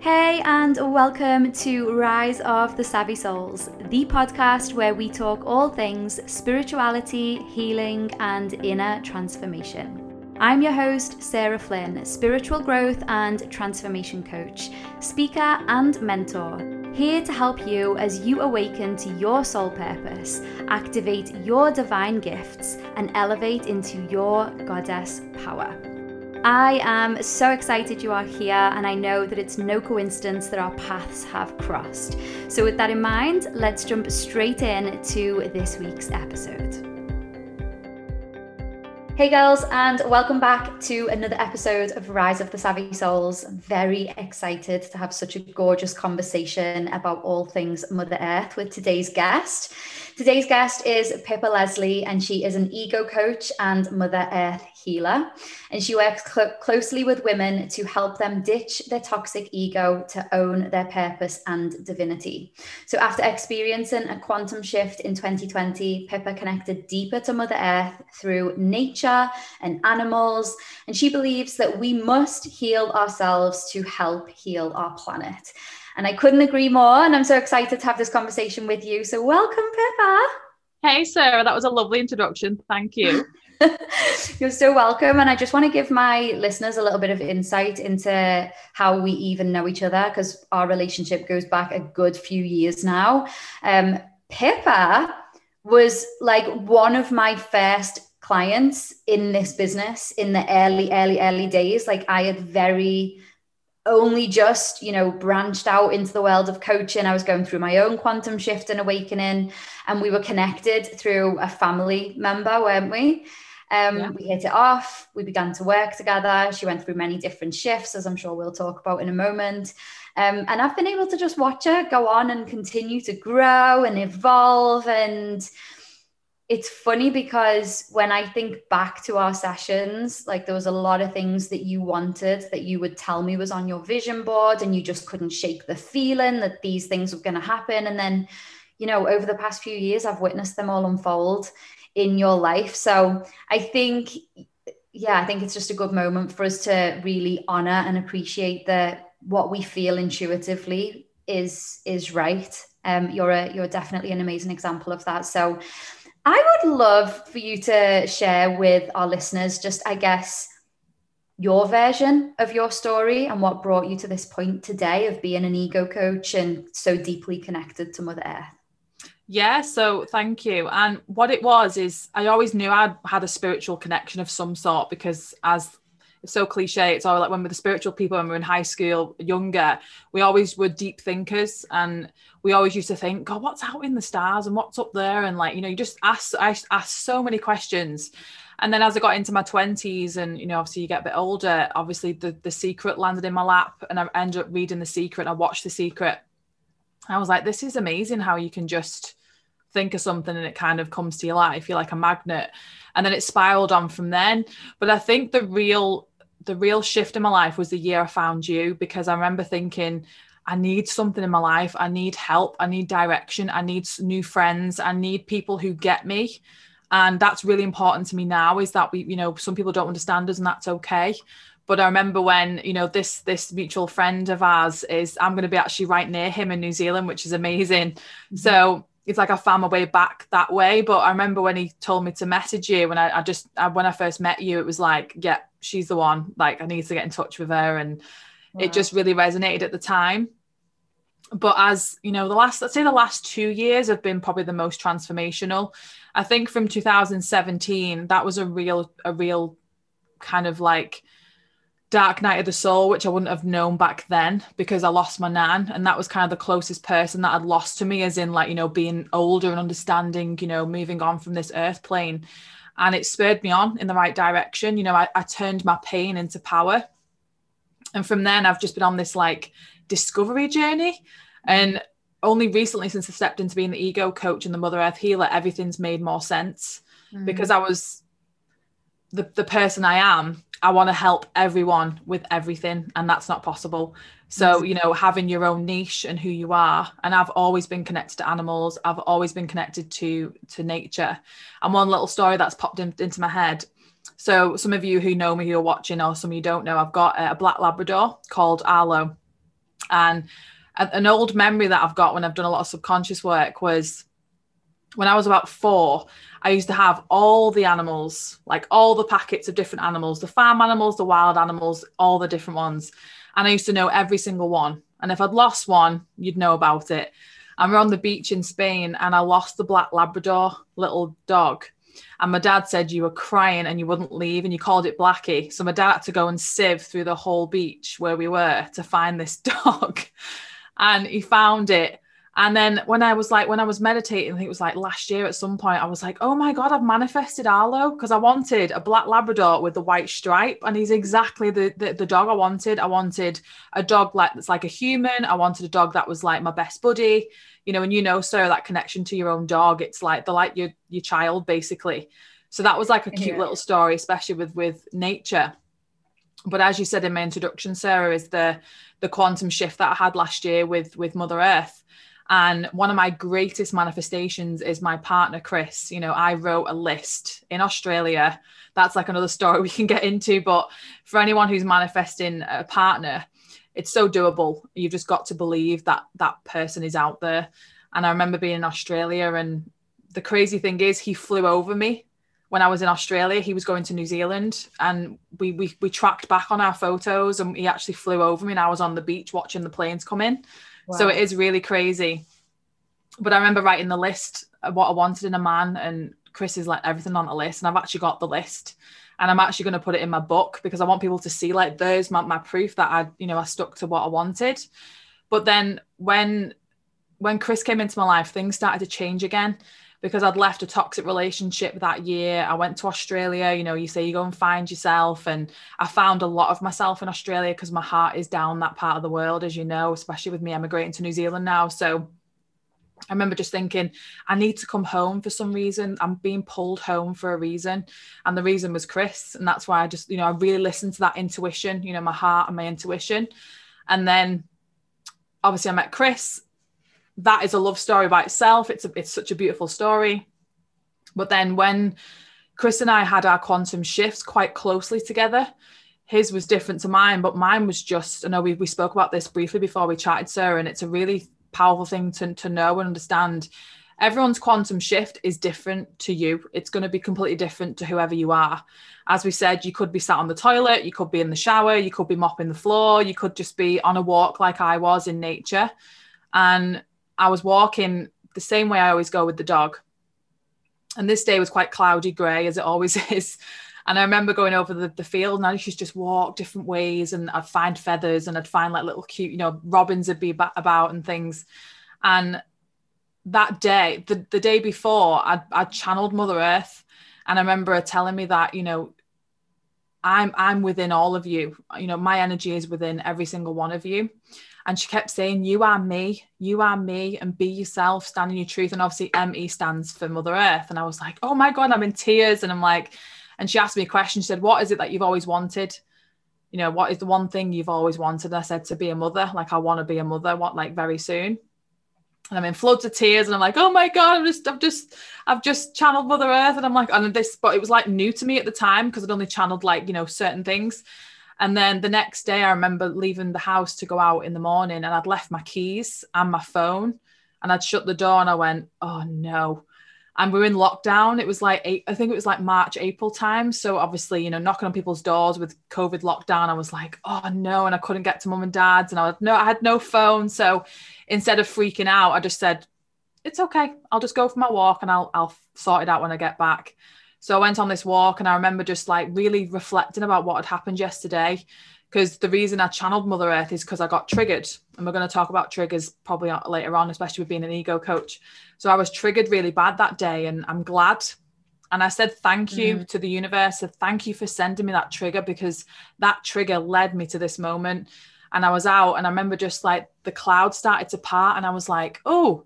Hey, and welcome to Rise of the Savvy Souls, the podcast where we talk all things spirituality, healing, and inner transformation. I'm your host, Sarah Flynn, spiritual growth and transformation coach, speaker, and mentor, here to help you as you awaken to your soul purpose, activate your divine gifts, and elevate into your goddess power. I am so excited you are here, and I know that it's no coincidence that our paths have crossed. So, with that in mind, let's jump straight in to this week's episode. Hey, girls, and welcome back to another episode of Rise of the Savvy Souls. Very excited to have such a gorgeous conversation about all things Mother Earth with today's guest. Today's guest is Pippa Leslie, and she is an ego coach and Mother Earth healer. And she works cl- closely with women to help them ditch their toxic ego to own their purpose and divinity. So, after experiencing a quantum shift in 2020, Pippa connected deeper to Mother Earth through nature and animals. And she believes that we must heal ourselves to help heal our planet. And I couldn't agree more. And I'm so excited to have this conversation with you. So, welcome, Pippa. Hey, Sarah, that was a lovely introduction. Thank you. You're so welcome. And I just want to give my listeners a little bit of insight into how we even know each other because our relationship goes back a good few years now. Um, Pippa was like one of my first clients in this business in the early, early, early days. Like I had very only just you know branched out into the world of coaching i was going through my own quantum shift and awakening and we were connected through a family member weren't we um, yeah. we hit it off. We began to work together. She went through many different shifts as i'm sure we'll talk about in a moment. Um, and i've been able to just watch her go on and continue to grow and evolve. And it's funny because when I think back to our sessions, like there was a lot of things that you wanted that you would tell me was on your vision board, and you just couldn't shake the feeling that these things were going to happen. And then, you know, over the past few years, I've witnessed them all unfold in your life. So I think, yeah, I think it's just a good moment for us to really honor and appreciate that what we feel intuitively is is right. Um, you're a you're definitely an amazing example of that. So I would love for you to share with our listeners just, I guess, your version of your story and what brought you to this point today of being an ego coach and so deeply connected to Mother Earth. Yeah, so thank you. And what it was is I always knew I'd had a spiritual connection of some sort because as it's so cliche. It's all like when we're the spiritual people when we are in high school, younger, we always were deep thinkers and we always used to think, God, what's out in the stars and what's up there? And like, you know, you just ask, I asked so many questions. And then as I got into my 20s and, you know, obviously you get a bit older, obviously the, the secret landed in my lap and I ended up reading The Secret. I watched The Secret. I was like, this is amazing how you can just think of something and it kind of comes to your life. You're like a magnet. And then it spiraled on from then. But I think the real the real shift in my life was the year I found you because I remember thinking, I need something in my life. I need help. I need direction. I need new friends. I need people who get me. And that's really important to me now is that we, you know, some people don't understand us and that's okay. But I remember when, you know, this this mutual friend of ours is I'm going to be actually right near him in New Zealand, which is amazing. Mm-hmm. So it's like I found my way back that way. But I remember when he told me to message you, when I, I just I, when I first met you, it was like, yeah, she's the one. Like I need to get in touch with her, and wow. it just really resonated at the time. But as you know, the last let's say the last two years have been probably the most transformational. I think from 2017, that was a real a real kind of like dark night of the soul, which I wouldn't have known back then because I lost my nan. And that was kind of the closest person that I'd lost to me, as in, like, you know, being older and understanding, you know, moving on from this earth plane. And it spurred me on in the right direction. You know, I, I turned my pain into power. And from then, I've just been on this like discovery journey. And only recently, since I stepped into being the ego coach and the Mother Earth healer, everything's made more sense mm. because I was the, the person I am I want to help everyone with everything, and that's not possible. So, you know, having your own niche and who you are. And I've always been connected to animals. I've always been connected to to nature. And one little story that's popped in, into my head. So, some of you who know me who are watching, or some of you don't know, I've got a black Labrador called Arlo. And an old memory that I've got when I've done a lot of subconscious work was when I was about four, I used to have all the animals, like all the packets of different animals, the farm animals, the wild animals, all the different ones. And I used to know every single one. And if I'd lost one, you'd know about it. And we're on the beach in Spain and I lost the black Labrador little dog. And my dad said you were crying and you wouldn't leave and you called it Blackie. So my dad had to go and sieve through the whole beach where we were to find this dog. and he found it and then when I was like, when I was meditating, I think it was like last year at some point, I was like, oh my God, I've manifested Arlo because I wanted a black Labrador with the white stripe. And he's exactly the, the, the, dog I wanted. I wanted a dog like that's like a human. I wanted a dog that was like my best buddy. You know, and you know, sir, that connection to your own dog, it's like they're like your your child, basically. So that was like a cute yeah. little story, especially with with nature. But as you said in my introduction, Sarah, is the the quantum shift that I had last year with with Mother Earth and one of my greatest manifestations is my partner, Chris. You know, I wrote a list in Australia. That's like another story we can get into. But for anyone who's manifesting a partner, it's so doable. You've just got to believe that that person is out there. And I remember being in Australia, and the crazy thing is, he flew over me when I was in Australia. He was going to New Zealand, and we we we tracked back on our photos, and he actually flew over me, and I was on the beach watching the planes come in. So it is really crazy. But I remember writing the list of what I wanted in a man, and Chris is like everything on the list, and I've actually got the list, and I'm actually going to put it in my book because I want people to see like there's my, my proof that I, you know, I stuck to what I wanted. But then when when Chris came into my life, things started to change again because I'd left a toxic relationship that year. I went to Australia. You know, you say you go and find yourself. And I found a lot of myself in Australia because my heart is down that part of the world, as you know, especially with me emigrating to New Zealand now. So I remember just thinking, I need to come home for some reason. I'm being pulled home for a reason. And the reason was Chris. And that's why I just, you know, I really listened to that intuition, you know, my heart and my intuition. And then obviously I met Chris that is a love story by itself. It's a, it's such a beautiful story. But then when Chris and I had our quantum shifts quite closely together, his was different to mine, but mine was just, I know we, we spoke about this briefly before we chatted, sir, and it's a really powerful thing to, to know and understand. Everyone's quantum shift is different to you. It's going to be completely different to whoever you are. As we said, you could be sat on the toilet, you could be in the shower, you could be mopping the floor, you could just be on a walk like I was in nature. And I was walking the same way I always go with the dog. And this day was quite cloudy grey, as it always is. And I remember going over the, the field and I used to just walk different ways and I'd find feathers and I'd find like little cute, you know, robins would be about and things. And that day, the, the day before, I'd, I'd channeled Mother Earth. And I remember her telling me that, you know, I'm I'm within all of you. You know, my energy is within every single one of you. And she kept saying, You are me, you are me, and be yourself, stand in your truth. And obviously, ME stands for Mother Earth. And I was like, Oh my God, I'm in tears. And I'm like, and she asked me a question. She said, What is it that you've always wanted? You know, what is the one thing you've always wanted? And I said, To be a mother. Like, I want to be a mother, what, like very soon. And I'm in floods of tears, and I'm like, oh my god, I'm just, I've just, I've just channeled Mother Earth, and I'm like, and this, but it was like new to me at the time because I'd only channeled like you know certain things, and then the next day, I remember leaving the house to go out in the morning and I'd left my keys and my phone and I'd shut the door and I went, oh no. And we were in lockdown. It was like, eight, I think it was like March, April time. So obviously, you know, knocking on people's doors with COVID lockdown, I was like, oh no. And I couldn't get to mum and dad's and I had no, I had no phone. So instead of freaking out, I just said, it's okay. I'll just go for my walk and I'll, I'll sort it out when I get back. So I went on this walk and I remember just like really reflecting about what had happened yesterday. Because the reason I channeled Mother Earth is because I got triggered. And we're going to talk about triggers probably later on, especially with being an ego coach. So I was triggered really bad that day and I'm glad. And I said, thank you mm. to the universe. Said, thank you for sending me that trigger because that trigger led me to this moment. And I was out and I remember just like the clouds started to part and I was like, oh.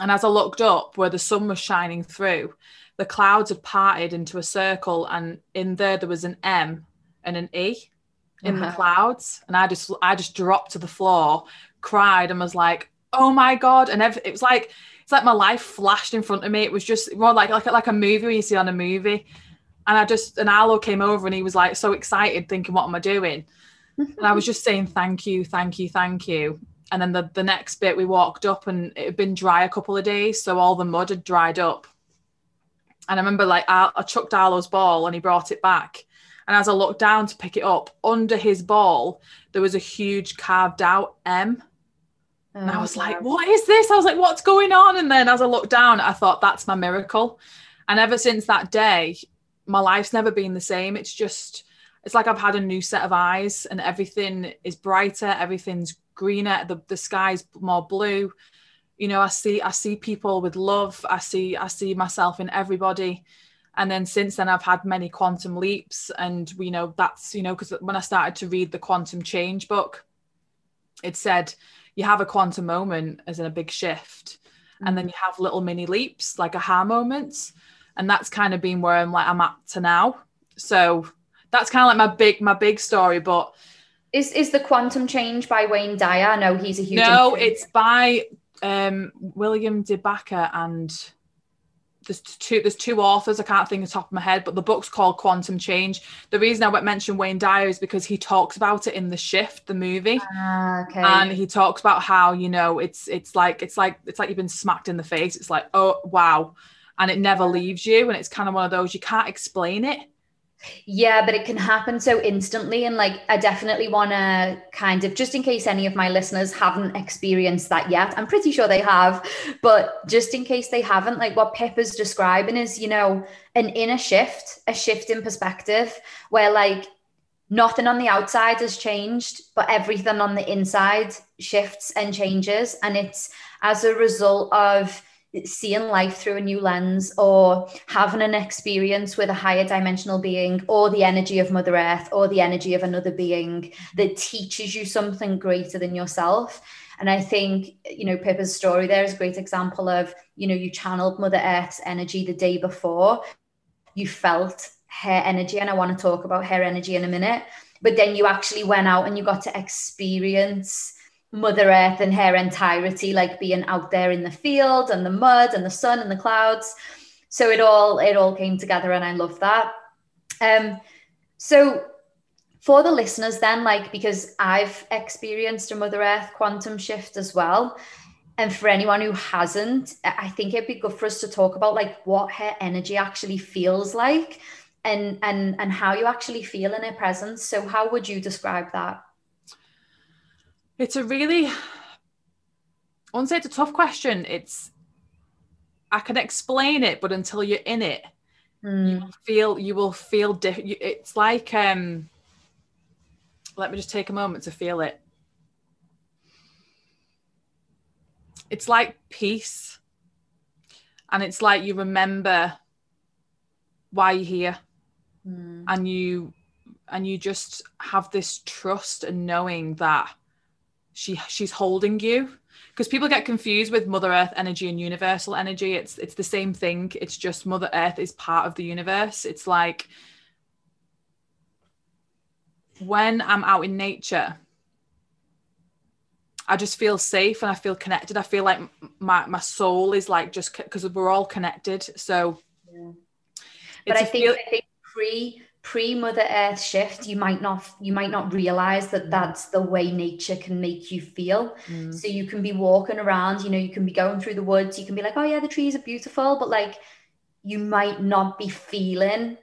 And as I looked up where the sun was shining through, the clouds had parted into a circle and in there there was an M and an E in uh-huh. the clouds and I just I just dropped to the floor cried and was like oh my god and it was like it's like my life flashed in front of me it was just more like like like a movie when you see on a movie and I just and Arlo came over and he was like so excited thinking what am I doing and I was just saying thank you, thank you, thank you. And then the, the next bit we walked up and it had been dry a couple of days, so all the mud had dried up. And I remember like I, I chucked Arlo's ball and he brought it back. And as I looked down to pick it up, under his ball, there was a huge carved out M. Oh, and I oh, was like, what is this? I was like, what's going on? And then as I looked down, I thought, that's my miracle. And ever since that day, my life's never been the same. It's just, it's like I've had a new set of eyes and everything is brighter, everything's greener, the, the sky's more blue. You know, I see I see people with love. I see I see myself in everybody. And then since then I've had many quantum leaps and you know that's you know because when I started to read the quantum change book, it said you have a quantum moment as in a big shift and then mm. you have little mini leaps like aha moments and that's kind of been where i'm like i'm at to now so that's kind of like my big my big story but is is the quantum change by wayne dyer no he's a huge no it's by um william debacker and there's two there's two authors I can't think of the top of my head, but the book's called Quantum Change. The reason I mentioned Wayne Dyer is because he talks about it in The Shift, the movie, uh, okay. and he talks about how you know it's it's like it's like it's like you've been smacked in the face. It's like oh wow, and it never leaves you, and it's kind of one of those you can't explain it. Yeah, but it can happen so instantly. And like, I definitely want to kind of, just in case any of my listeners haven't experienced that yet, I'm pretty sure they have, but just in case they haven't, like what Pippa's describing is, you know, an inner shift, a shift in perspective where like nothing on the outside has changed, but everything on the inside shifts and changes. And it's as a result of, seeing life through a new lens or having an experience with a higher dimensional being or the energy of mother earth or the energy of another being that teaches you something greater than yourself. And i think you know pippa's story there is a great example of you know you channeled mother earth's energy the day before. You felt her energy and i want to talk about her energy in a minute. But then you actually went out and you got to experience Mother Earth in her entirety, like being out there in the field and the mud and the sun and the clouds. So it all it all came together, and I love that. Um, so for the listeners, then, like because I've experienced a Mother Earth quantum shift as well, and for anyone who hasn't, I think it'd be good for us to talk about like what her energy actually feels like, and and and how you actually feel in her presence. So how would you describe that? It's a really, I won't say it's a tough question. It's, I can explain it, but until you're in it, mm. you feel you will feel different. It's like, um, let me just take a moment to feel it. It's like peace, and it's like you remember why you're here, mm. and you and you just have this trust and knowing that she she's holding you. Because people get confused with mother earth energy and universal energy. It's it's the same thing. It's just mother earth is part of the universe. It's like when i'm out in nature i just feel safe and i feel connected. I feel like my my soul is like just because we're all connected. So yeah. but i think, feel- I think pre pre mother earth shift you might not you might not realize that that's the way nature can make you feel. Mm. so you can be walking around you know you can be going through the woods you can be like oh yeah the trees are beautiful but like you might not be feeling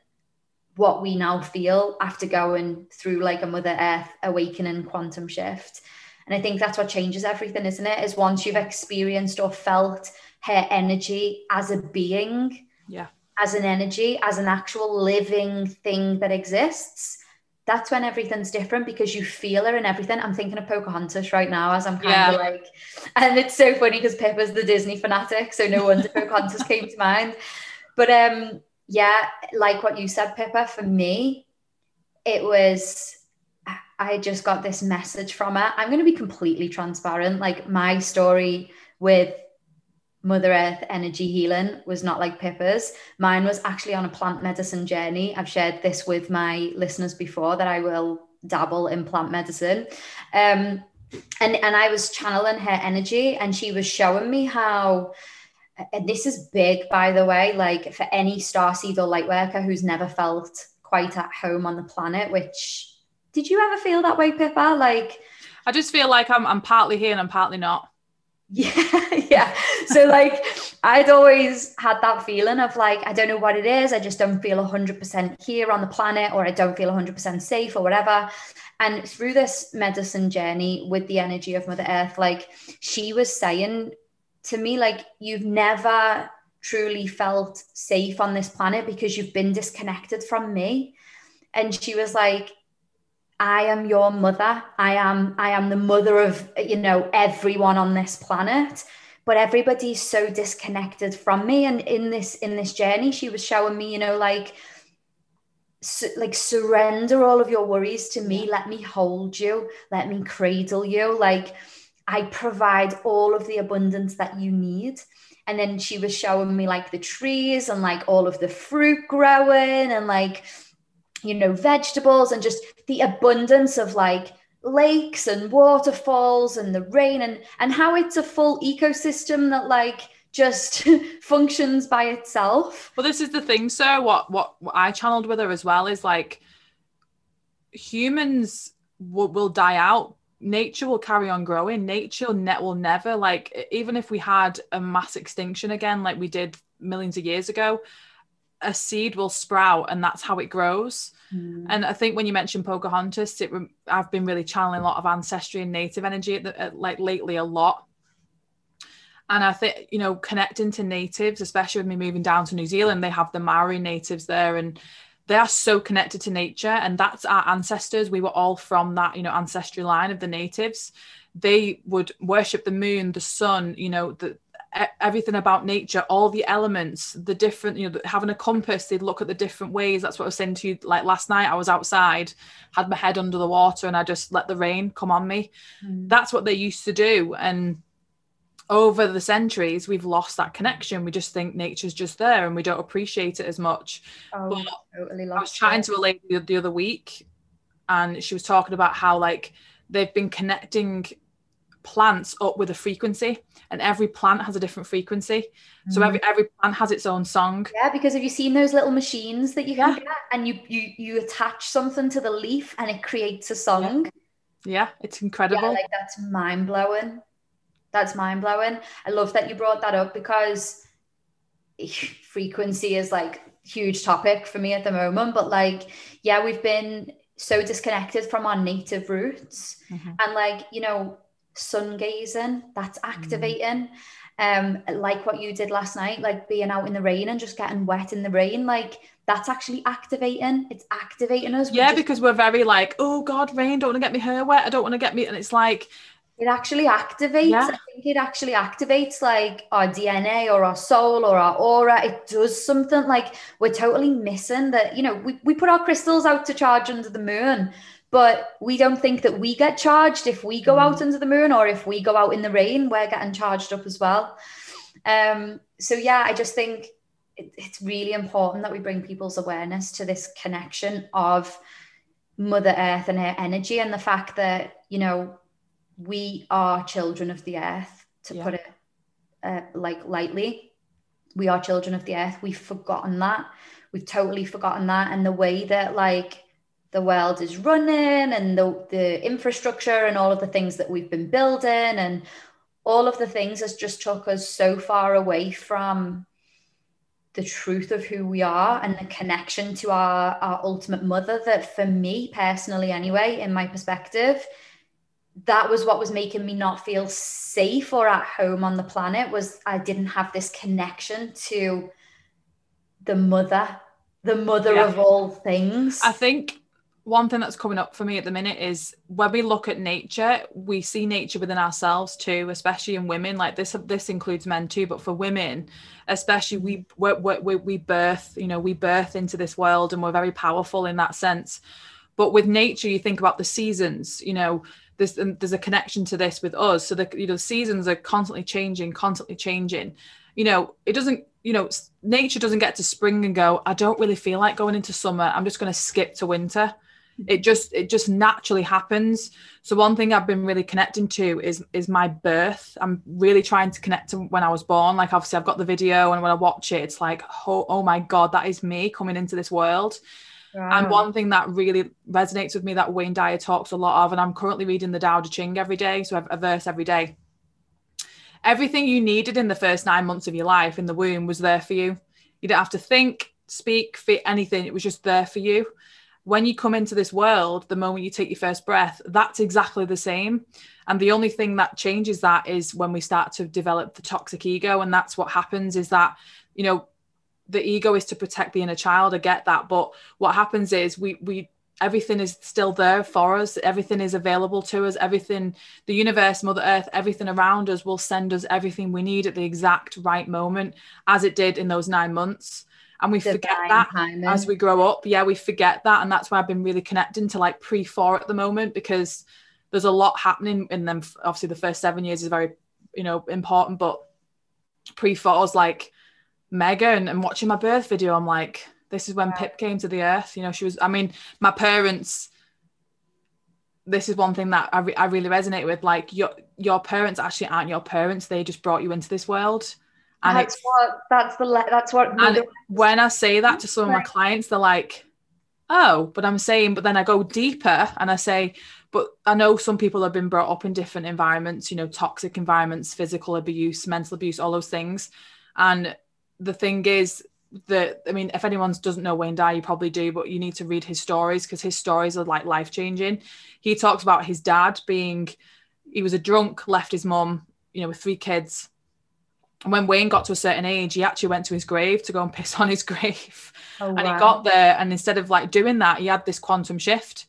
what we now feel after going through like a mother earth awakening quantum shift. And i think that's what changes everything isn't it? Is once you've experienced or felt her energy as a being yeah as an energy, as an actual living thing that exists, that's when everything's different because you feel her and everything. I'm thinking of Pocahontas right now as I'm kind yeah. of like, and it's so funny because Pippa's the Disney fanatic, so no wonder Pocahontas came to mind. But um, yeah, like what you said, Pippa, for me, it was I just got this message from her. I'm going to be completely transparent. Like my story with Mother Earth energy healing was not like Pippa's. Mine was actually on a plant medicine journey. I've shared this with my listeners before that I will dabble in plant medicine. Um, and, and I was channeling her energy, and she was showing me how, and this is big, by the way, like for any star seed or light worker who's never felt quite at home on the planet, which did you ever feel that way, Pippa? Like, I just feel like I'm I'm partly here and I'm partly not. Yeah, yeah. So like I'd always had that feeling of like I don't know what it is. I just don't feel 100% here on the planet or I don't feel 100% safe or whatever. And through this medicine journey with the energy of Mother Earth, like she was saying to me like you've never truly felt safe on this planet because you've been disconnected from me. And she was like I am your mother. I am I am the mother of you know everyone on this planet. But everybody's so disconnected from me. And in this in this journey, she was showing me, you know, like su- like surrender all of your worries to me. Let me hold you. Let me cradle you. Like I provide all of the abundance that you need. And then she was showing me like the trees and like all of the fruit growing and like you know, vegetables and just the abundance of like lakes and waterfalls and the rain and and how it's a full ecosystem that like just functions by itself. Well, this is the thing, sir. What, what what I channeled with her as well is like humans will, will die out. Nature will carry on growing. Nature net will never like even if we had a mass extinction again, like we did millions of years ago, a seed will sprout and that's how it grows. Mm. And I think when you mentioned Pocahontas, it I've been really channeling a lot of ancestry and native energy at the, at, like lately a lot. And I think you know connecting to natives, especially with me moving down to New Zealand, they have the Maori natives there, and they are so connected to nature, and that's our ancestors. We were all from that you know ancestry line of the natives. They would worship the moon, the sun, you know the everything about nature, all the elements, the different, you know, having a compass, they'd look at the different ways. That's what I was saying to you. Like last night, I was outside, had my head under the water, and I just let the rain come on me. Mm. That's what they used to do. And over the centuries, we've lost that connection. We just think nature's just there and we don't appreciate it as much. Oh, but totally I was chatting it. to a lady the other week, and she was talking about how, like, they've been connecting plants up with a frequency and every plant has a different frequency mm. so every mm. every plant has its own song yeah because have you seen those little machines that you can yeah. get and you you you attach something to the leaf and it creates a song yeah, yeah it's incredible yeah, like that's mind-blowing that's mind-blowing i love that you brought that up because frequency is like huge topic for me at the moment but like yeah we've been so disconnected from our native roots mm-hmm. and like you know sun gazing, that's mm. activating. Um, like what you did last night, like being out in the rain and just getting wet in the rain, like that's actually activating. It's activating us. Yeah, just... because we're very like, oh God, rain, don't want to get me hair wet. I don't want to get me, and it's like it actually activates. Yeah. I think it actually activates like our DNA or our soul or our aura. It does something like we're totally missing that. You know, we, we put our crystals out to charge under the moon, but we don't think that we get charged if we go out into mm. the moon or if we go out in the rain we're getting charged up as well. Um, so yeah i just think it, it's really important that we bring people's awareness to this connection of mother earth and her energy and the fact that you know we are children of the earth to yeah. put it uh, like lightly. We are children of the earth. We've forgotten that. We've totally forgotten that. And the way that like the world is running and the, the infrastructure and all of the things that we've been building and all of the things has just took us so far away from the truth of who we are and the connection to our, our ultimate mother that for me personally anyway in my perspective that was what was making me not feel safe or at home on the planet was i didn't have this connection to the mother the mother yeah. of all things i think one thing that's coming up for me at the minute is when we look at nature, we see nature within ourselves too, especially in women. Like this, this includes men too, but for women, especially, we we we birth, you know, we birth into this world, and we're very powerful in that sense. But with nature, you think about the seasons. You know, there's there's a connection to this with us. So the you know seasons are constantly changing, constantly changing. You know, it doesn't you know, nature doesn't get to spring and go, I don't really feel like going into summer. I'm just going to skip to winter it just it just naturally happens so one thing i've been really connecting to is is my birth i'm really trying to connect to when i was born like obviously i've got the video and when i watch it it's like oh, oh my god that is me coming into this world Wow. And one thing that really resonates with me that Wayne Dyer talks a lot of, and I'm currently reading the Tao Te Ching every day, so I have a verse every day. Everything you needed in the first nine months of your life in the womb was there for you. You didn't have to think, speak, fit anything. It was just there for you. When you come into this world, the moment you take your first breath, that's exactly the same. And the only thing that changes that is when we start to develop the toxic ego. And that's what happens is that, you know, the ego is to protect the inner child. I get that. But what happens is we, we, everything is still there for us everything is available to us everything the universe mother earth everything around us will send us everything we need at the exact right moment as it did in those nine months and we Divine forget that timing. as we grow up. Yeah we forget that. And that's why i've been really connecting to like pre-four at the moment because there's a lot happening in them. Obviously the first seven years is very you know important but pre-four is like megan and watching my birth video i'm like this is when yeah. pip came to the earth. You know she was i mean my parents this is one thing that I, re- I really resonate with. Like your your parents actually aren't your parents. They just brought you into this world and that's what that's the that's what and when I say that to some of my clients, they're like, "Oh," but I'm saying, but then I go deeper and I say, "But I know some people have been brought up in different environments, you know, toxic environments, physical abuse, mental abuse, all those things." And the thing is that I mean, if anyone doesn't know Wayne Dyer, you probably do, but you need to read his stories because his stories are like life changing. He talks about his dad being, he was a drunk, left his mom, you know, with three kids and when Wayne got to a certain age, he actually went to his grave to go and piss on his grave. Oh, and he got there, and instead of like doing that, he had this quantum shift.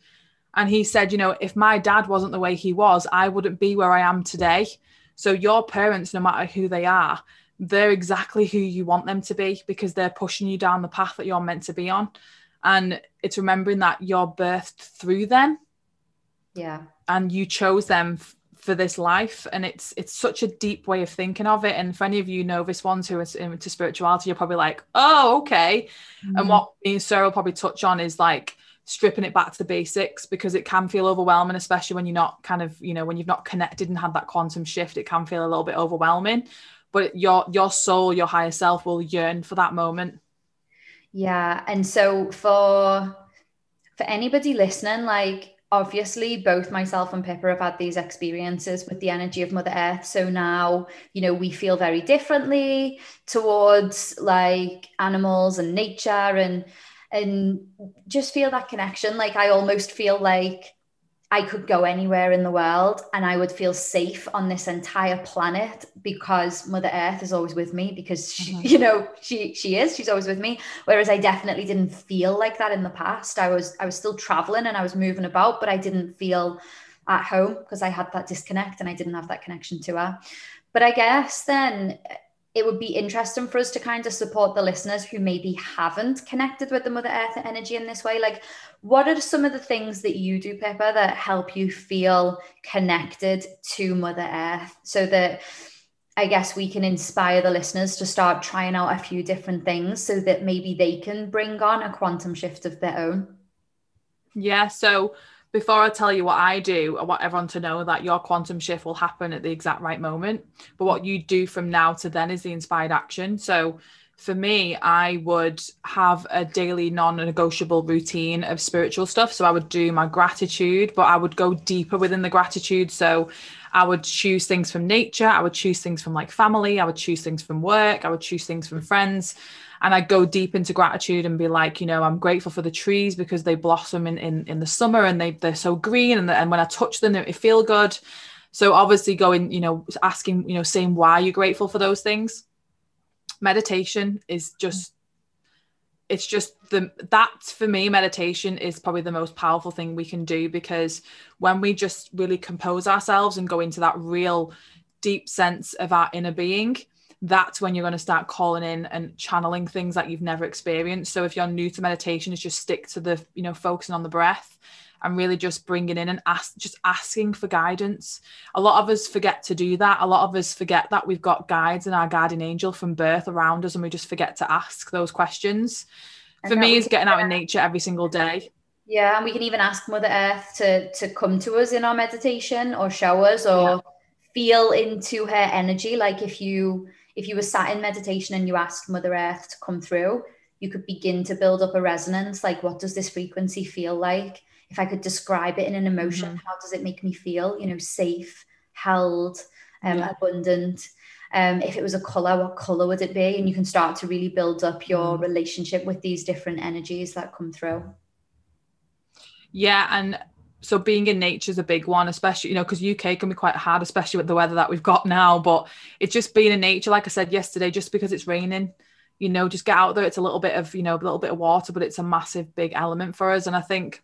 And he said, you know, if my dad wasn't the way he was, I wouldn't be where I am today. So your parents, no matter who they are, they're exactly who you want them to be because they're pushing you down the path that you're meant to be on. And it's remembering that you're birthed through them. Yeah. And you chose them for this life and it's it's such a deep way of thinking of it. And for any of you novice ones who are into spirituality you're probably like oh okay. Mm-hmm. and what me and sarah will probably touch on is like stripping it back to the basics because it can feel overwhelming especially when you're not kind of you know when you've not connected and had that quantum shift it can feel a little bit overwhelming. But your your soul your higher self will yearn for that moment. Yeah and so for for anybody listening like obviously both myself and Pippa have had these experiences with the energy of Mother Earth. So now, you know, we feel very differently towards like animals and nature and and just feel that connection. Like I almost feel like I could go anywhere in the world and I would feel safe on this entire planet because Mother Earth is always with me because she, mm-hmm. you know she she is she's always with me. Whereas I definitely didn't feel like that in the past. I was I was still traveling and I was moving about but I didn't feel at home because I had that disconnect and I didn't have that connection to her. But I guess then it would be interesting for us to kind of support the listeners who maybe haven't connected with the Mother Earth energy in this way. Like, what are some of the things that you do, Pippa, that help you feel connected to Mother Earth so that I guess we can inspire the listeners to start trying out a few different things so that maybe they can bring on a quantum shift of their own? Yeah. So, before I tell you what I do, I want everyone to know that your quantum shift will happen at the exact right moment. But what you do from now to then is the inspired action. So for me, I would have a daily non negotiable routine of spiritual stuff. So I would do my gratitude, but I would go deeper within the gratitude. So I would choose things from nature, I would choose things from like family, I would choose things from work, I would choose things from friends and I go deep into gratitude and be like, you know, I'm grateful for the trees because they blossom in in, in the summer and they they're so green and, and when I touch them, they feel good. So obviously going, you know, asking, you know, saying why you're grateful for those things. Meditation is just it's just the that for me meditation is probably the most powerful thing we can do because when we just really compose ourselves and go into that real deep sense of our inner being that's when you're going to start calling in and channeling things that you've never experienced. So if you're new to meditation, is just stick to the, you know, focusing on the breath and really just bringing in and ask, just asking for guidance. A lot of us forget to do that. A lot of us forget that we've got guides and our guardian angel from birth around us, and we just forget to ask those questions. For me, is getting out in nature every single day. Yeah, and we can even ask Mother Earth to to come to us in our meditation or show us or yeah. feel into her energy. Like if you if you were sat in meditation and you asked Mother Earth to come through, you could begin to build up a resonance like what does this frequency feel like if i could describe it in an emotion mm-hmm. how does it make me feel you know safe held um, yeah. abundant um, if it was a color what color would it be and you can start to really build up your mm. relationship with these different energies that come through yeah and so being in nature is a big one especially you know because uk can be quite hard especially with the weather that we've got now but it's just being in nature like i said yesterday just because it's raining you know just get out there it's a little bit of you know a little bit of water but it's a massive big element for us and i think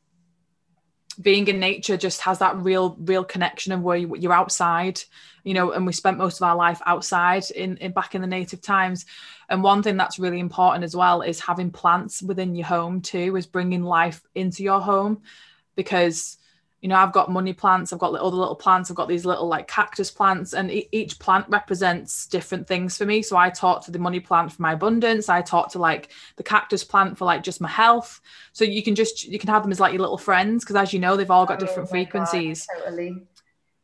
being in nature just has that real real connection of where you, are outside you know and we spent most of our life outside in, in back in the native times and one thing that's really important as well is having plants within your home too is bringing life into your home because you know i've got money plants i've got other little plants i've got these little like cactus plants and e- each plant represents different things for me. So i talk to the money plant for my abundance i talk to like the cactus plant for like just my health. So you can just you can have them as like your little friends because as you know they've all got oh different frequencies God, totally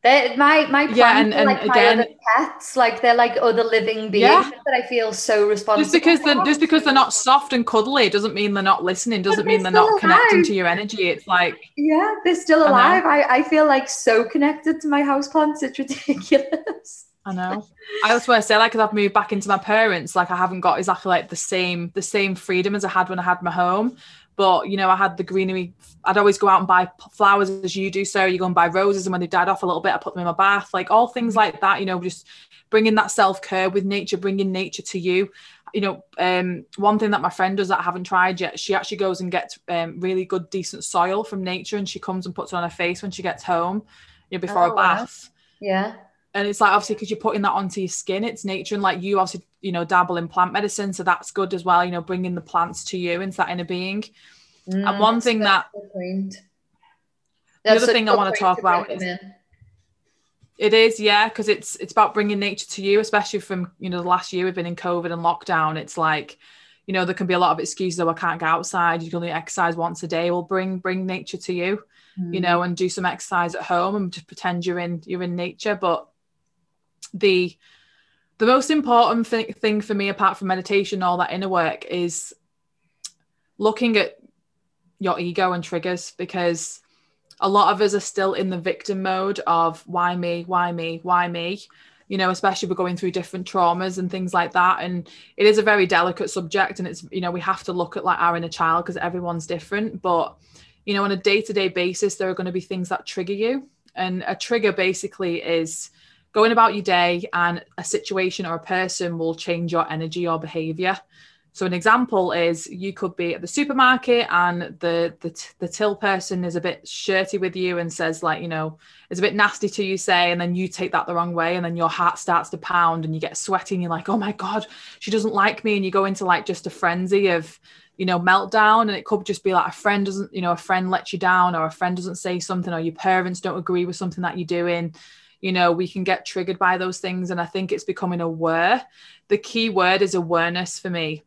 they're, my my plants yeah, and, and like again, my other pets, like they're like other living beings yeah. that I feel so responsible. Just because they're just because they're not soft and cuddly doesn't mean they're not listening. Doesn't mean they're not alive. connecting to your energy. It's like yeah, they're still alive. I, I, I feel like so connected to my houseplants. It's ridiculous. I know. I also want to say, like, because I've moved back into my parents, like, I haven't got exactly like the same the same freedom as I had when I had my home. But you know, I had the greenery. I'd always go out and buy flowers as you do, so you go and buy roses, and when they died off a little bit, I put them in my bath. Like all things like that. You know, just bringing that self care with nature, bringing nature to you. You know, um, one thing that my friend does that I haven't tried yet, she actually goes and gets um, really good, decent soil from nature, and she comes and puts it on her face when she gets home, you know, before oh, a bath. Wow. Yeah and it's like obviously because you're putting that onto your skin it's nature and like you obviously you know dabble in plant medicine so that's good as well you know bringing the plants to you into that inner being. Mm, and one thing that the other thing i want to talk about is it is yeah because it's it's about bringing nature to you especially from you know the last year we've been in covid and lockdown it's like you know there can be a lot of excuses though i can't go outside you can only exercise once a day. Well bring bring nature to you mm. you know and do some exercise at home and just pretend you're in you're in nature but the the most important thing, thing for me apart from meditation all that inner work is looking at your ego and triggers because a lot of us are still in the victim mode of why me? Why me? Why me? You know especially we're going through different traumas and things like that. And it is a very delicate subject and it's you know we have to look at like our inner child because everyone's different. But you know on a day-to-day basis there are going to be things that trigger you. And a trigger basically is going about your day and a situation or a person will change your energy or behavior. So an example is you could be at the supermarket and the, the the till person is a bit shirty with you and says like you know is a bit nasty to you say and then you take that the wrong way and then your heart starts to pound and you get sweaty and you're like oh my god she doesn't like me and you go into like just a frenzy of you know meltdown and it could just be like a friend doesn't you know a friend lets you down or a friend doesn't say something or your parents don't agree with something that you're doing you know we can get triggered by those things and i think it's becoming aware. The key word is awareness for me.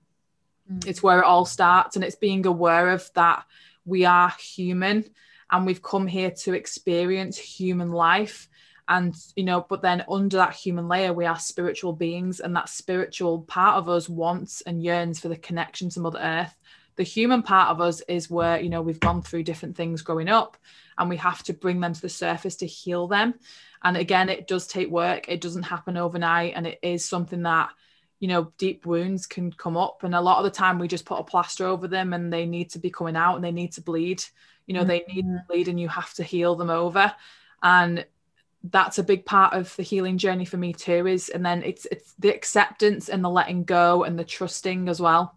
Mm. it's where it all starts and it's being aware of that we are human and we've come here to experience human life. And you know but then under that human layer we are spiritual beings and that spiritual part of us wants and yearns for the connection to mother earth the human part of us is where you know we've gone through different things growing up and we have to bring them to the surface to heal them and again, it does take work. It doesn't happen overnight. And it is something that, you know, deep wounds can come up. And a lot of the time we just put a plaster over them and they need to be coming out and they need to bleed. You know, mm-hmm. they need to bleed and you have to heal them over. And that's a big part of the healing journey for me too is and then it's it's the acceptance and the letting go and the trusting as well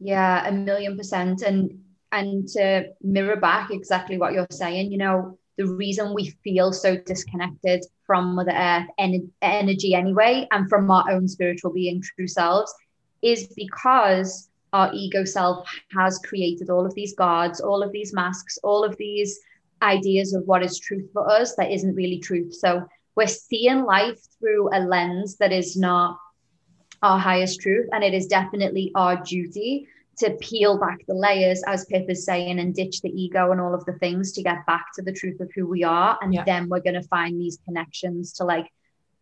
yeah a million percent and and to mirror back exactly what you're saying you know the reason we feel so disconnected from Mother Earth en- energy anyway, and from our own spiritual being, true selves, is because our ego self has created all of these guards, all of these masks, all of these ideas of what is truth for us that isn't really truth. So we're seeing life through a lens that is not our highest truth. And it is definitely our duty to peel back the layers, as Pip is saying, and ditch the ego and all of the things to get back to the truth of who we are. And yeah. then we're going to find these connections to like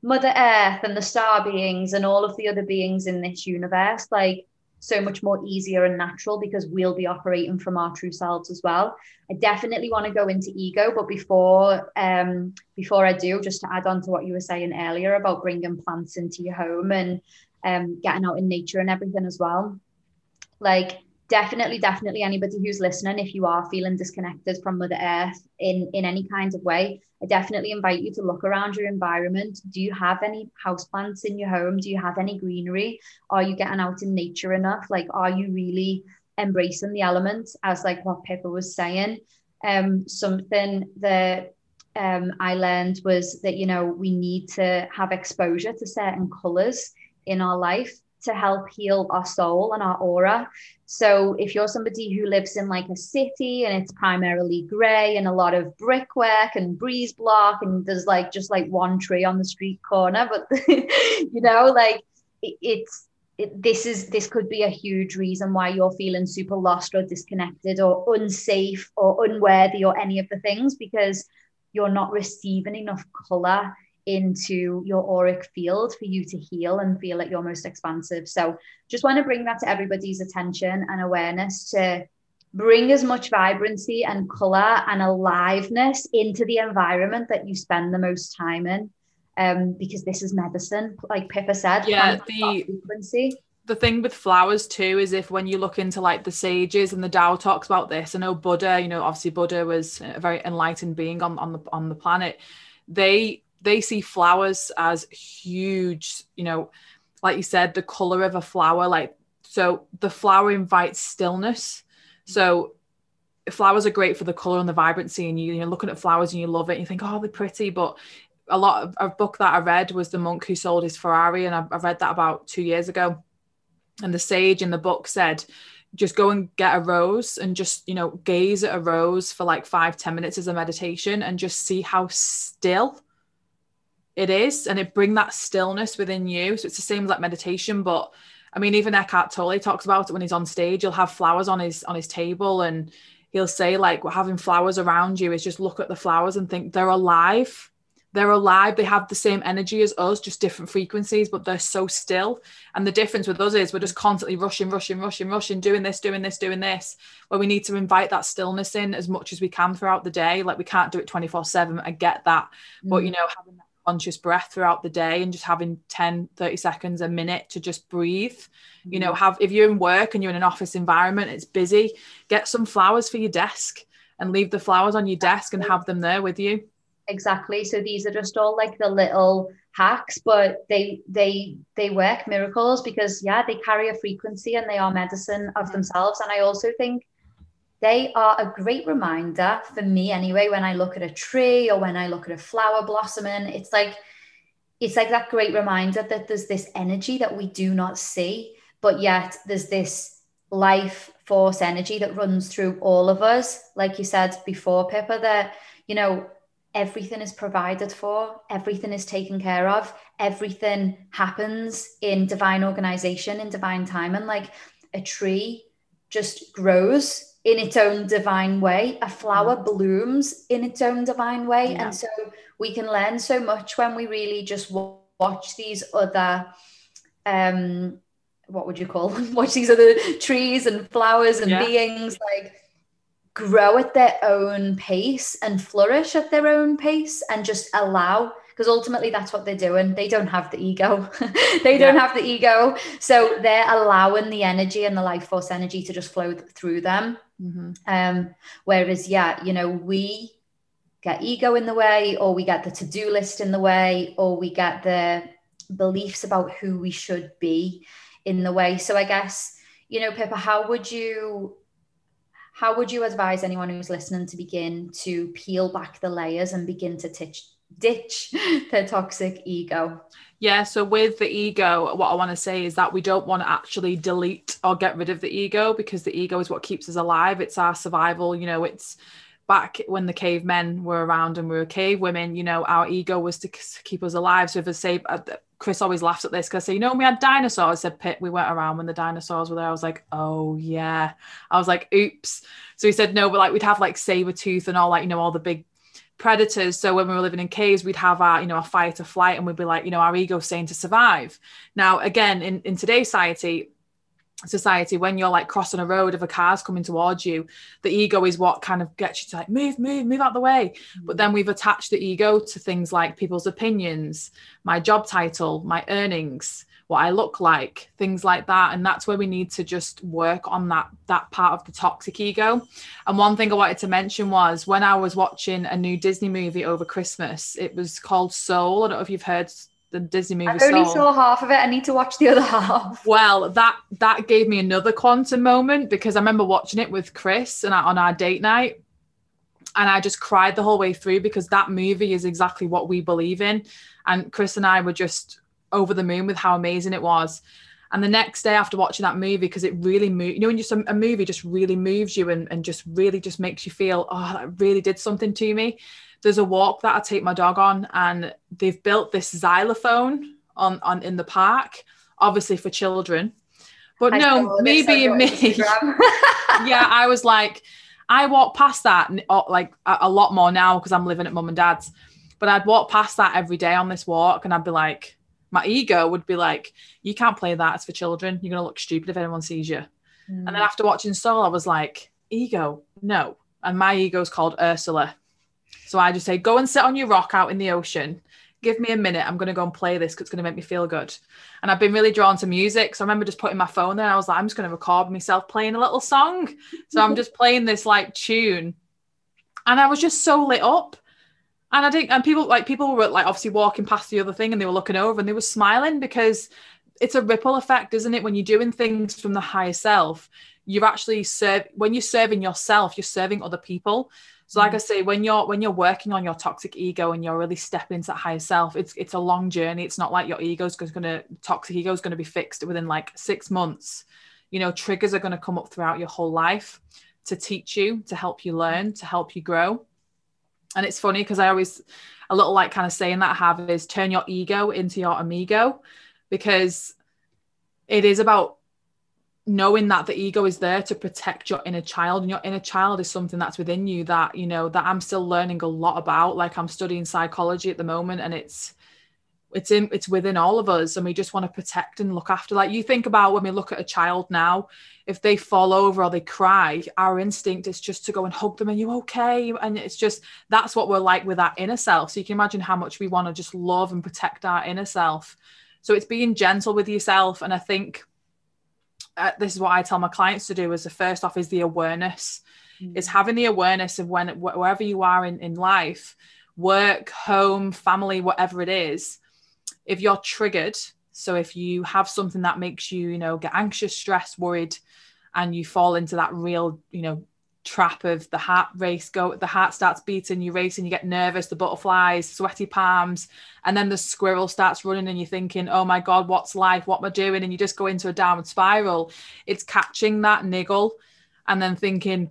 Mother Earth and the star beings and all of the other beings in this universe. Like, so much more easier and natural because we'll be operating from our true selves as well. I definitely want to go into ego, but before um before I do, just to add on to what you were saying earlier about bringing plants into your home and um getting out in nature and everything as well. Like definitely definitely anybody who's listening if you are feeling disconnected from mother earth in in any kind of way i definitely invite you to look around your environment. Do you have any houseplants in your home? Do you have any greenery? Are you getting out in nature enough? Like are you really embracing the elements? As like what pippa was saying um something that um i learned was that you know we need to have exposure to certain colors in our life to help heal our soul and our aura. So if you're somebody who lives in like a city and it's primarily grey and a lot of brickwork and breeze block and there's like just like one tree on the street corner, but you know, like it, it's it, this is this could be a huge reason why you're feeling super lost or disconnected or unsafe or unworthy or any of the things because you're not receiving enough color into your auric field for you to heal and feel at your most expansive. So just want to bring that to everybody's attention and awareness to bring as much vibrancy and color and aliveness into the environment that you spend the most time in. Um, because this is medicine, like Pippa said. Yeah, the frequency. The thing with flowers too is if when you look into like the sages and the Tao talks about this, I know Buddha, you know, obviously Buddha was a very enlightened being on, on the on the planet. They they see flowers as huge, you know, like you said, the color of a flower, like so the flower invites stillness. So flowers are great for the color and the vibrancy, and you, you're looking at flowers and you love it. And you think, oh, they're pretty, but a lot of a book that I read was The Monk Who Sold His Ferrari, and I, I read that about two years ago. And the sage in the book said, just go and get a rose and just you know gaze at a rose for like five ten minutes as a meditation and just see how still it is and it bring that stillness within you. So it's the same as like meditation but i mean even eckhart tolle talks about it when he's on stage he'll have flowers on his on his table and he'll say like having flowers around you is just look at the flowers and think they're alive. They're alive. They have the same energy as us just different frequencies but they're so still. And the difference with us is we're just constantly rushing rushing rushing rushing doing this doing this doing this where we need to invite that stillness in as much as we can throughout the day. Like we can't do it 24 7 i get that. Mm. but you know having that conscious breath throughout the day and just having 10 30 seconds a minute to just breathe. You know mm. have if you're in work and you're in an office environment it's busy get some flowers for your desk and leave the flowers on your desk and have them there with you. Exactly. So these are just all like the little hacks but they they they work miracles because yeah they carry a frequency and they are medicine of themselves. And i also think they are a great reminder for me anyway when i look at a tree or when i look at a flower blossoming. It's like it's like that great reminder that there's this energy that we do not see but yet there's this life force energy that runs through all of us. Like you said before pippa that you know everything is provided for everything is taken care of everything happens in divine organization in divine time and like a tree just grows in its own divine way. A flower mm. blooms in its own divine way. Yeah. And so we can learn so much when we really just watch these other, um, what would you call them? watch these other trees and flowers and yeah. beings like grow at their own pace and flourish at their own pace and just allow because ultimately that's what they're doing. They don't have the ego. they don't have the ego. So they're allowing the energy and the life force energy to just flow through them. Mm-hmm. Um, whereas, yeah, you know, we get ego in the way, or we get the to do list in the way, or we get the beliefs about who we should be in the way. So I guess, you know, Pippa, how would you how would you advise anyone who's listening to begin to peel back the layers and begin to teach ditch their toxic ego. Yeah, so with the ego, what I want to say is that we don't want to actually delete or get rid of the ego because the ego is what keeps us alive. It's our survival, you know, it's back when the cavemen were around and we were cave women, you know, our ego was to keep us alive. So if I say, uh, Chris always laughs at this because I say, you know, when we had dinosaurs. Said, Pit, we weren't around when the dinosaurs were there. I was like, oh yeah. I was like, oops. So he said, no, but like we'd have like saber tooth and all like, you know, all the big predators. So when we were living in caves, we'd have our, you know, our fight or flight, and we'd be like, you know, our ego saying to survive. Now, again, in, in today's society, society when you're like crossing a road if a car's coming towards you the ego is what kind of gets you to like move move move out the way mm-hmm. but then we've attached the ego to things like people's opinions my job title my earnings what i look like things like that and that's where we need to just work on that that part of the toxic ego and one thing i wanted to mention was when i was watching a new disney movie over christmas it was called soul i don't know if you've heard the Disney movie. I only saw half of it. I need to watch the other half. Well, that that gave me another quantum moment because I remember watching it with Chris and I, on our date night, and I just cried the whole way through because that movie is exactly what we believe in, and Chris and I were just over the moon with how amazing it was. And the next day after watching that movie, because it really moved, you know, when just a, a movie just really moves you and, and just really just makes you feel, oh, that really did something to me there's a walk that I take my dog on, and they've built this xylophone on on in the park, obviously for children. But I no, me being me, yeah, I was like, I walk past that like a lot more now because I'm living at mum and dad's. But I'd walk past that every day on this walk, and I'd be like, my ego would be like, you can't play that. It's for children. You're gonna look stupid if anyone sees you. Mm. And then after watching Soul, I was like, ego, no. And my ego's called Ursula so I just say, go and sit on your rock out in the ocean. Give me a minute. I'm going to go and play this because it's going to make me feel good. And I've been really drawn to music. So I remember just putting my phone there. I was like, I'm just going to record myself playing a little song. So I'm just playing this like tune. And I was just so lit up. And I think, and people like people were like obviously walking past the other thing and they were looking over and they were smiling because it's a ripple effect, isn't it? When you're doing things from the higher self, you're actually serve when you're serving yourself, you're serving other people. So like I mm. say, when you're when you're working on your toxic ego and you're really stepping into that higher self, it's it's a long journey. It's not like your ego's going to toxic ego is going to be fixed within like six months. You know, triggers are going to come up throughout your whole life to teach you, to help you learn, to help you grow. And it's funny because I always a little like kind of saying that I have is turn your ego into your amigo because it is about knowing that the ego is there to protect your inner child and your inner child is something that's within you that you know that i'm still learning a lot about. Like i'm studying psychology at the moment and it's it's in it's within all of us and we just want to protect and look after. Like you think about when we look at a child now if they fall over or they cry our instinct is just to go and hug them and you okay? And it's just that's what we're like with our inner self. So you can imagine how much we want to just love and protect our inner self. So it's being gentle with yourself and i think uh, this is what I tell my clients to do is the first off is the awareness. Mm. is having the awareness of when wherever you are in, in life work home family whatever it is if you're triggered so if you have something that makes you you know get anxious stressed worried and you fall into that real you know trap of the heart race go the heart starts beating you racing you get nervous the butterflies sweaty palms and then the squirrel starts running and you're thinking oh my god what's life? What am i doing? And you just go into a downward spiral. It's catching that niggle and then thinking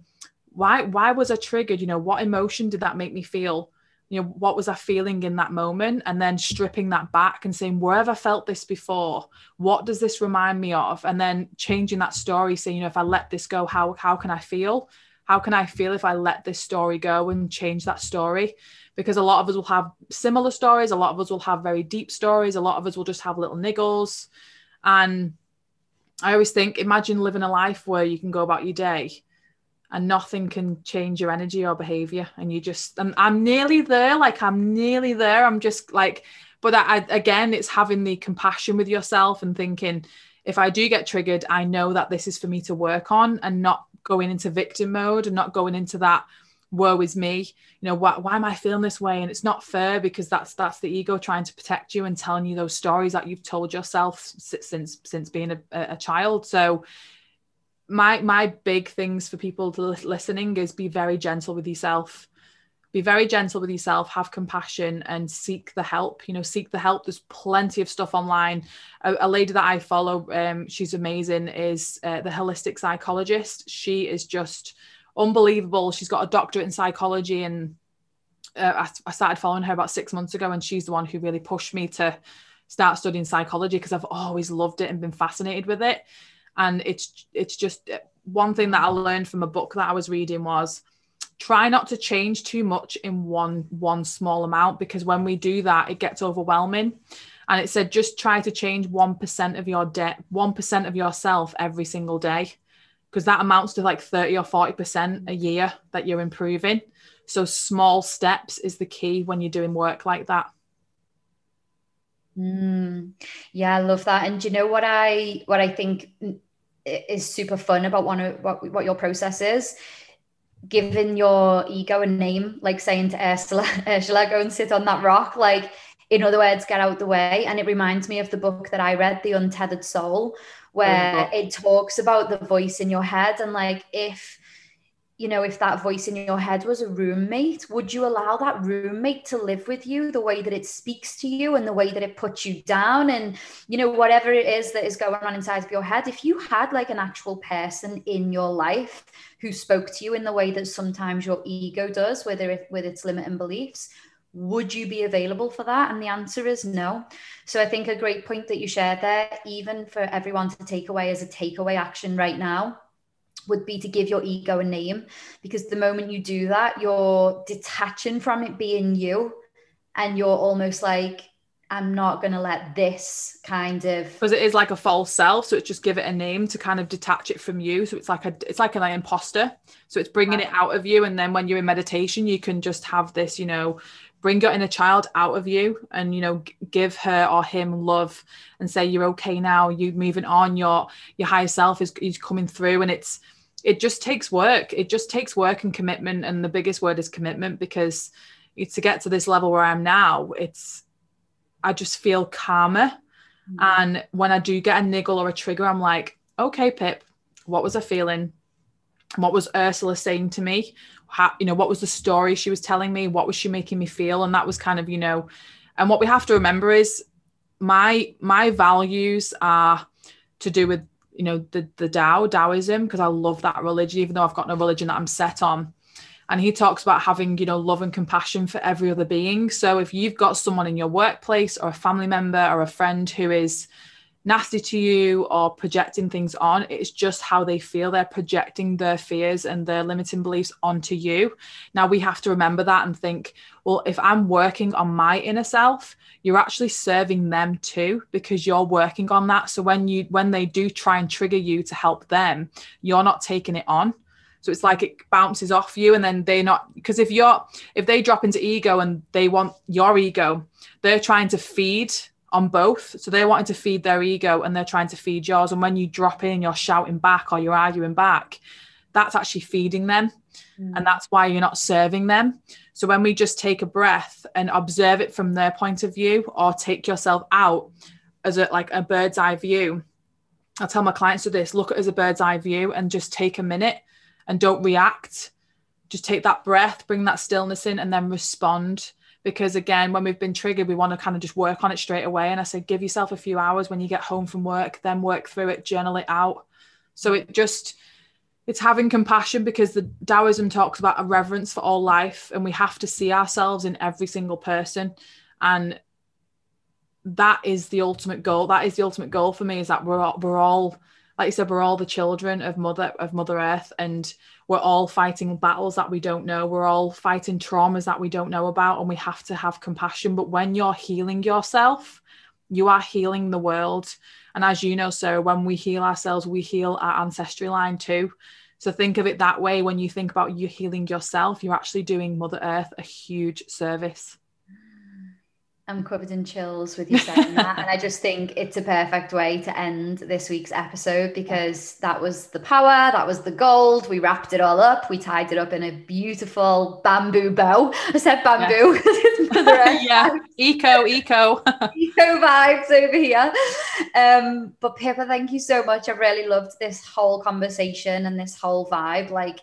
why why was i triggered? You know what emotion did that make me feel you know what was i feeling in that moment and then stripping that back and saying where have i felt this before what does this remind me of and then changing that story saying you know if i let this go how how can i feel how can I feel if I let this story go and change that story? Because a lot of us will have similar stories, a lot of us will have very deep stories, a lot of us will just have little niggles. And I always think, imagine living a life where you can go about your day and nothing can change your energy or behavior. And you just, I'm, nearly there, like I'm nearly there. I'm just like, but I, again, it's having the compassion with yourself and thinking, if I do get triggered, I know that this is for me to work on and not going into victim mode and not going into that woe is me you know why, why am i feeling this way and it's not fair because that's that's the ego trying to protect you and telling you those stories that you've told yourself since since being a, a child so my my big things for people listening is be very gentle with yourself. Be very gentle with yourself have compassion and seek the help you know seek the help. There's plenty of stuff online. A, a lady that i follow um, she's amazing is uh, the holistic psychologist. She is just unbelievable. She's got a doctorate in psychology and uh, I, I started following her about six months ago and she's the one who really pushed me to start studying psychology because i've always loved it and been fascinated with it and it's it's just uh, one thing that i learned from a book that i was reading was try not to change too much in one one small amount because when we do that it gets overwhelming. And it said just try to change 1% of your debt 1% of yourself every single day because that amounts to like 30 or 40% a year that you're improving. So small steps is the key when you're doing work like that mm, yeah i love that. And do you know what i what i think is super fun about one of what, what your process is? Giving your ego a name like saying to ursula ursula go and sit on that rock like in other words, get out the way. And it reminds me of the book that I read, The Untethered Soul, where oh, it talks about the voice in your head and like if you know, if that voice in your head was a roommate, would you allow that roommate to live with you the way that it speaks to you and the way that it puts you down? And, you know, whatever it is that is going on inside of your head, if you had like an actual person in your life who spoke to you in the way that sometimes your ego does, whether it, with its limiting beliefs, would you be available for that? And the answer is no. So I think a great point that you shared there, even for everyone to take away as a takeaway action right now, would be to give your ego a name because the moment you do that, you're detaching from it being you and you're almost like, I'm not going to let this kind of because it is like a false self. So it's just give it a name to kind of detach it from you. So it's like a it's like an imposter. So it's bringing right. it out of you, and then when you're in meditation, you can just have this, you know, bring your inner child out of you and you know give her or him love and say you're okay now you're moving on your your higher self is, is coming through. And it's it just takes work. It just takes work and commitment. And the biggest word is commitment because to get to this level where i'm now it's i just feel calmer. Mm-hmm. and when i do get a niggle or a trigger i'm like okay pip what was i feeling? What was ursula saying to me how, you know, what was the story she was telling me? What was she making me feel? And that was kind of, you know, and what we have to remember is my my values are to do with you know the the Tao Taoism because I love that religion even though I've got no religion that I'm set on and he talks about having you know love and compassion for every other being so if you've got someone in your workplace or a family member or a friend who is nasty to you or projecting things on. It's just how they feel. They're projecting their fears and their limiting beliefs onto you. Now we have to remember that and think, well, if I'm working on my inner self, you're actually serving them too because you're working on that. So when you when they do try and trigger you to help them, you're not taking it on. So it's like it bounces off you and then they're not because if you're if they drop into ego and they want your ego, they're trying to feed on both. So they're wanting to feed their ego and they're trying to feed yours. And when you drop in, you're shouting back or you're arguing back, that's actually feeding them. Mm. And that's why you're not serving them. So when we just take a breath and observe it from their point of view or take yourself out as a like a bird's eye view, I tell my clients to this look at it as a bird's eye view and just take a minute and don't react. Just take that breath, bring that stillness in, and then respond because again when we've been triggered we want to kind of just work on it straight away. And i say give yourself a few hours when you get home from work then work through it journal it out. So it just it's having compassion because the taoism talks about a reverence for all life and we have to see ourselves in every single person. And that is the ultimate goal. That is the ultimate goal for me is that we're all, we're all like you said we're all the children of mother of mother earth and we're all fighting battles that we don't know. We're all fighting traumas that we don't know about and we have to have compassion. But when you're healing yourself you are healing the world. And as you know so when we heal ourselves we heal our ancestry line too. So think of it that way. When you think about you healing yourself you're actually doing mother earth a huge service I'm covered in chills with you saying that. and I just think it's a perfect way to end this week's episode because that was the power, that was the gold. We wrapped it all up, we tied it up in a beautiful bamboo bow. I said bamboo. Yeah, yeah. eco, eco. eco vibes over here. Um, but Pippa, thank you so much. I've really loved this whole conversation and this whole vibe. Like,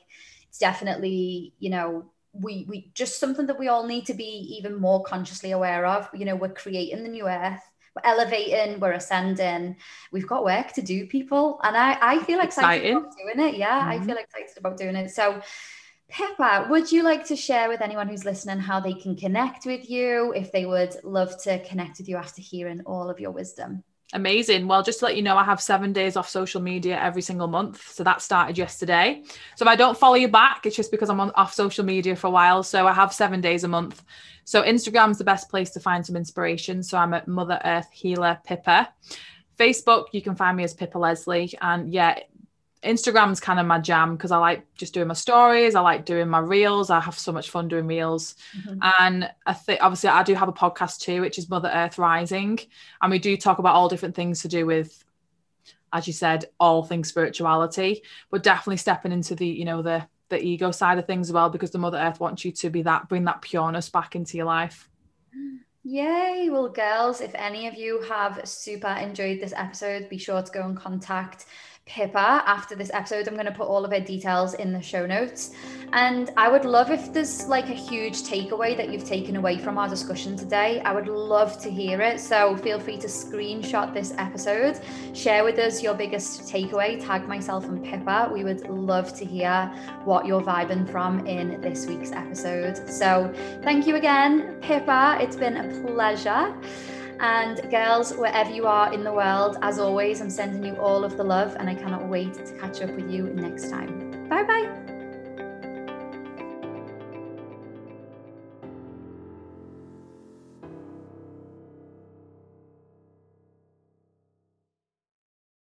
it's definitely, you know, we we just something that we all need to be even more consciously aware of you know we're creating the new earth we're elevating we're ascending we've got work to do people and i i feel excited Exciting. about doing it yeah mm-hmm. i feel excited about doing it so Pippa, would you like to share with anyone who's listening how they can connect with you if they would love to connect with you after hearing all of your wisdom? Amazing. Well, just to let you know, I have seven days off social media every single month. So that started yesterday. So if I don't follow you back, it's just because I'm on, off social media for a while. So I have seven days a month. So Instagram's the best place to find some inspiration. So I'm at Mother Earth Healer Pippa. Facebook, you can find me as Pippa Leslie. And yeah, Instagram's kind of my jam because I like just doing my stories. I like doing my reels. I have so much fun doing reels. Mm-hmm. And I think obviously I do have a podcast too, which is Mother Earth Rising. And we do talk about all different things to do with, as you said, all things spirituality, but definitely stepping into the, you know, the the ego side of things as well, because the Mother Earth wants you to be that, bring that pureness back into your life. Yay. Well, girls, if any of you have super enjoyed this episode, be sure to go and contact Pippa after this episode. I'm going to put all of her details in the show notes. And I would love if there's like a huge takeaway that you've taken away from our discussion today. I would love to hear it. So feel free to screenshot this episode, share with us your biggest takeaway, tag myself and Pippa. We would love to hear what you're vibing from in this week's episode. So thank you again, Pippa. It's been a pleasure. And girls, wherever you are in the world, as always, I'm sending you all of the love and I cannot wait to catch up with you next time. Bye bye.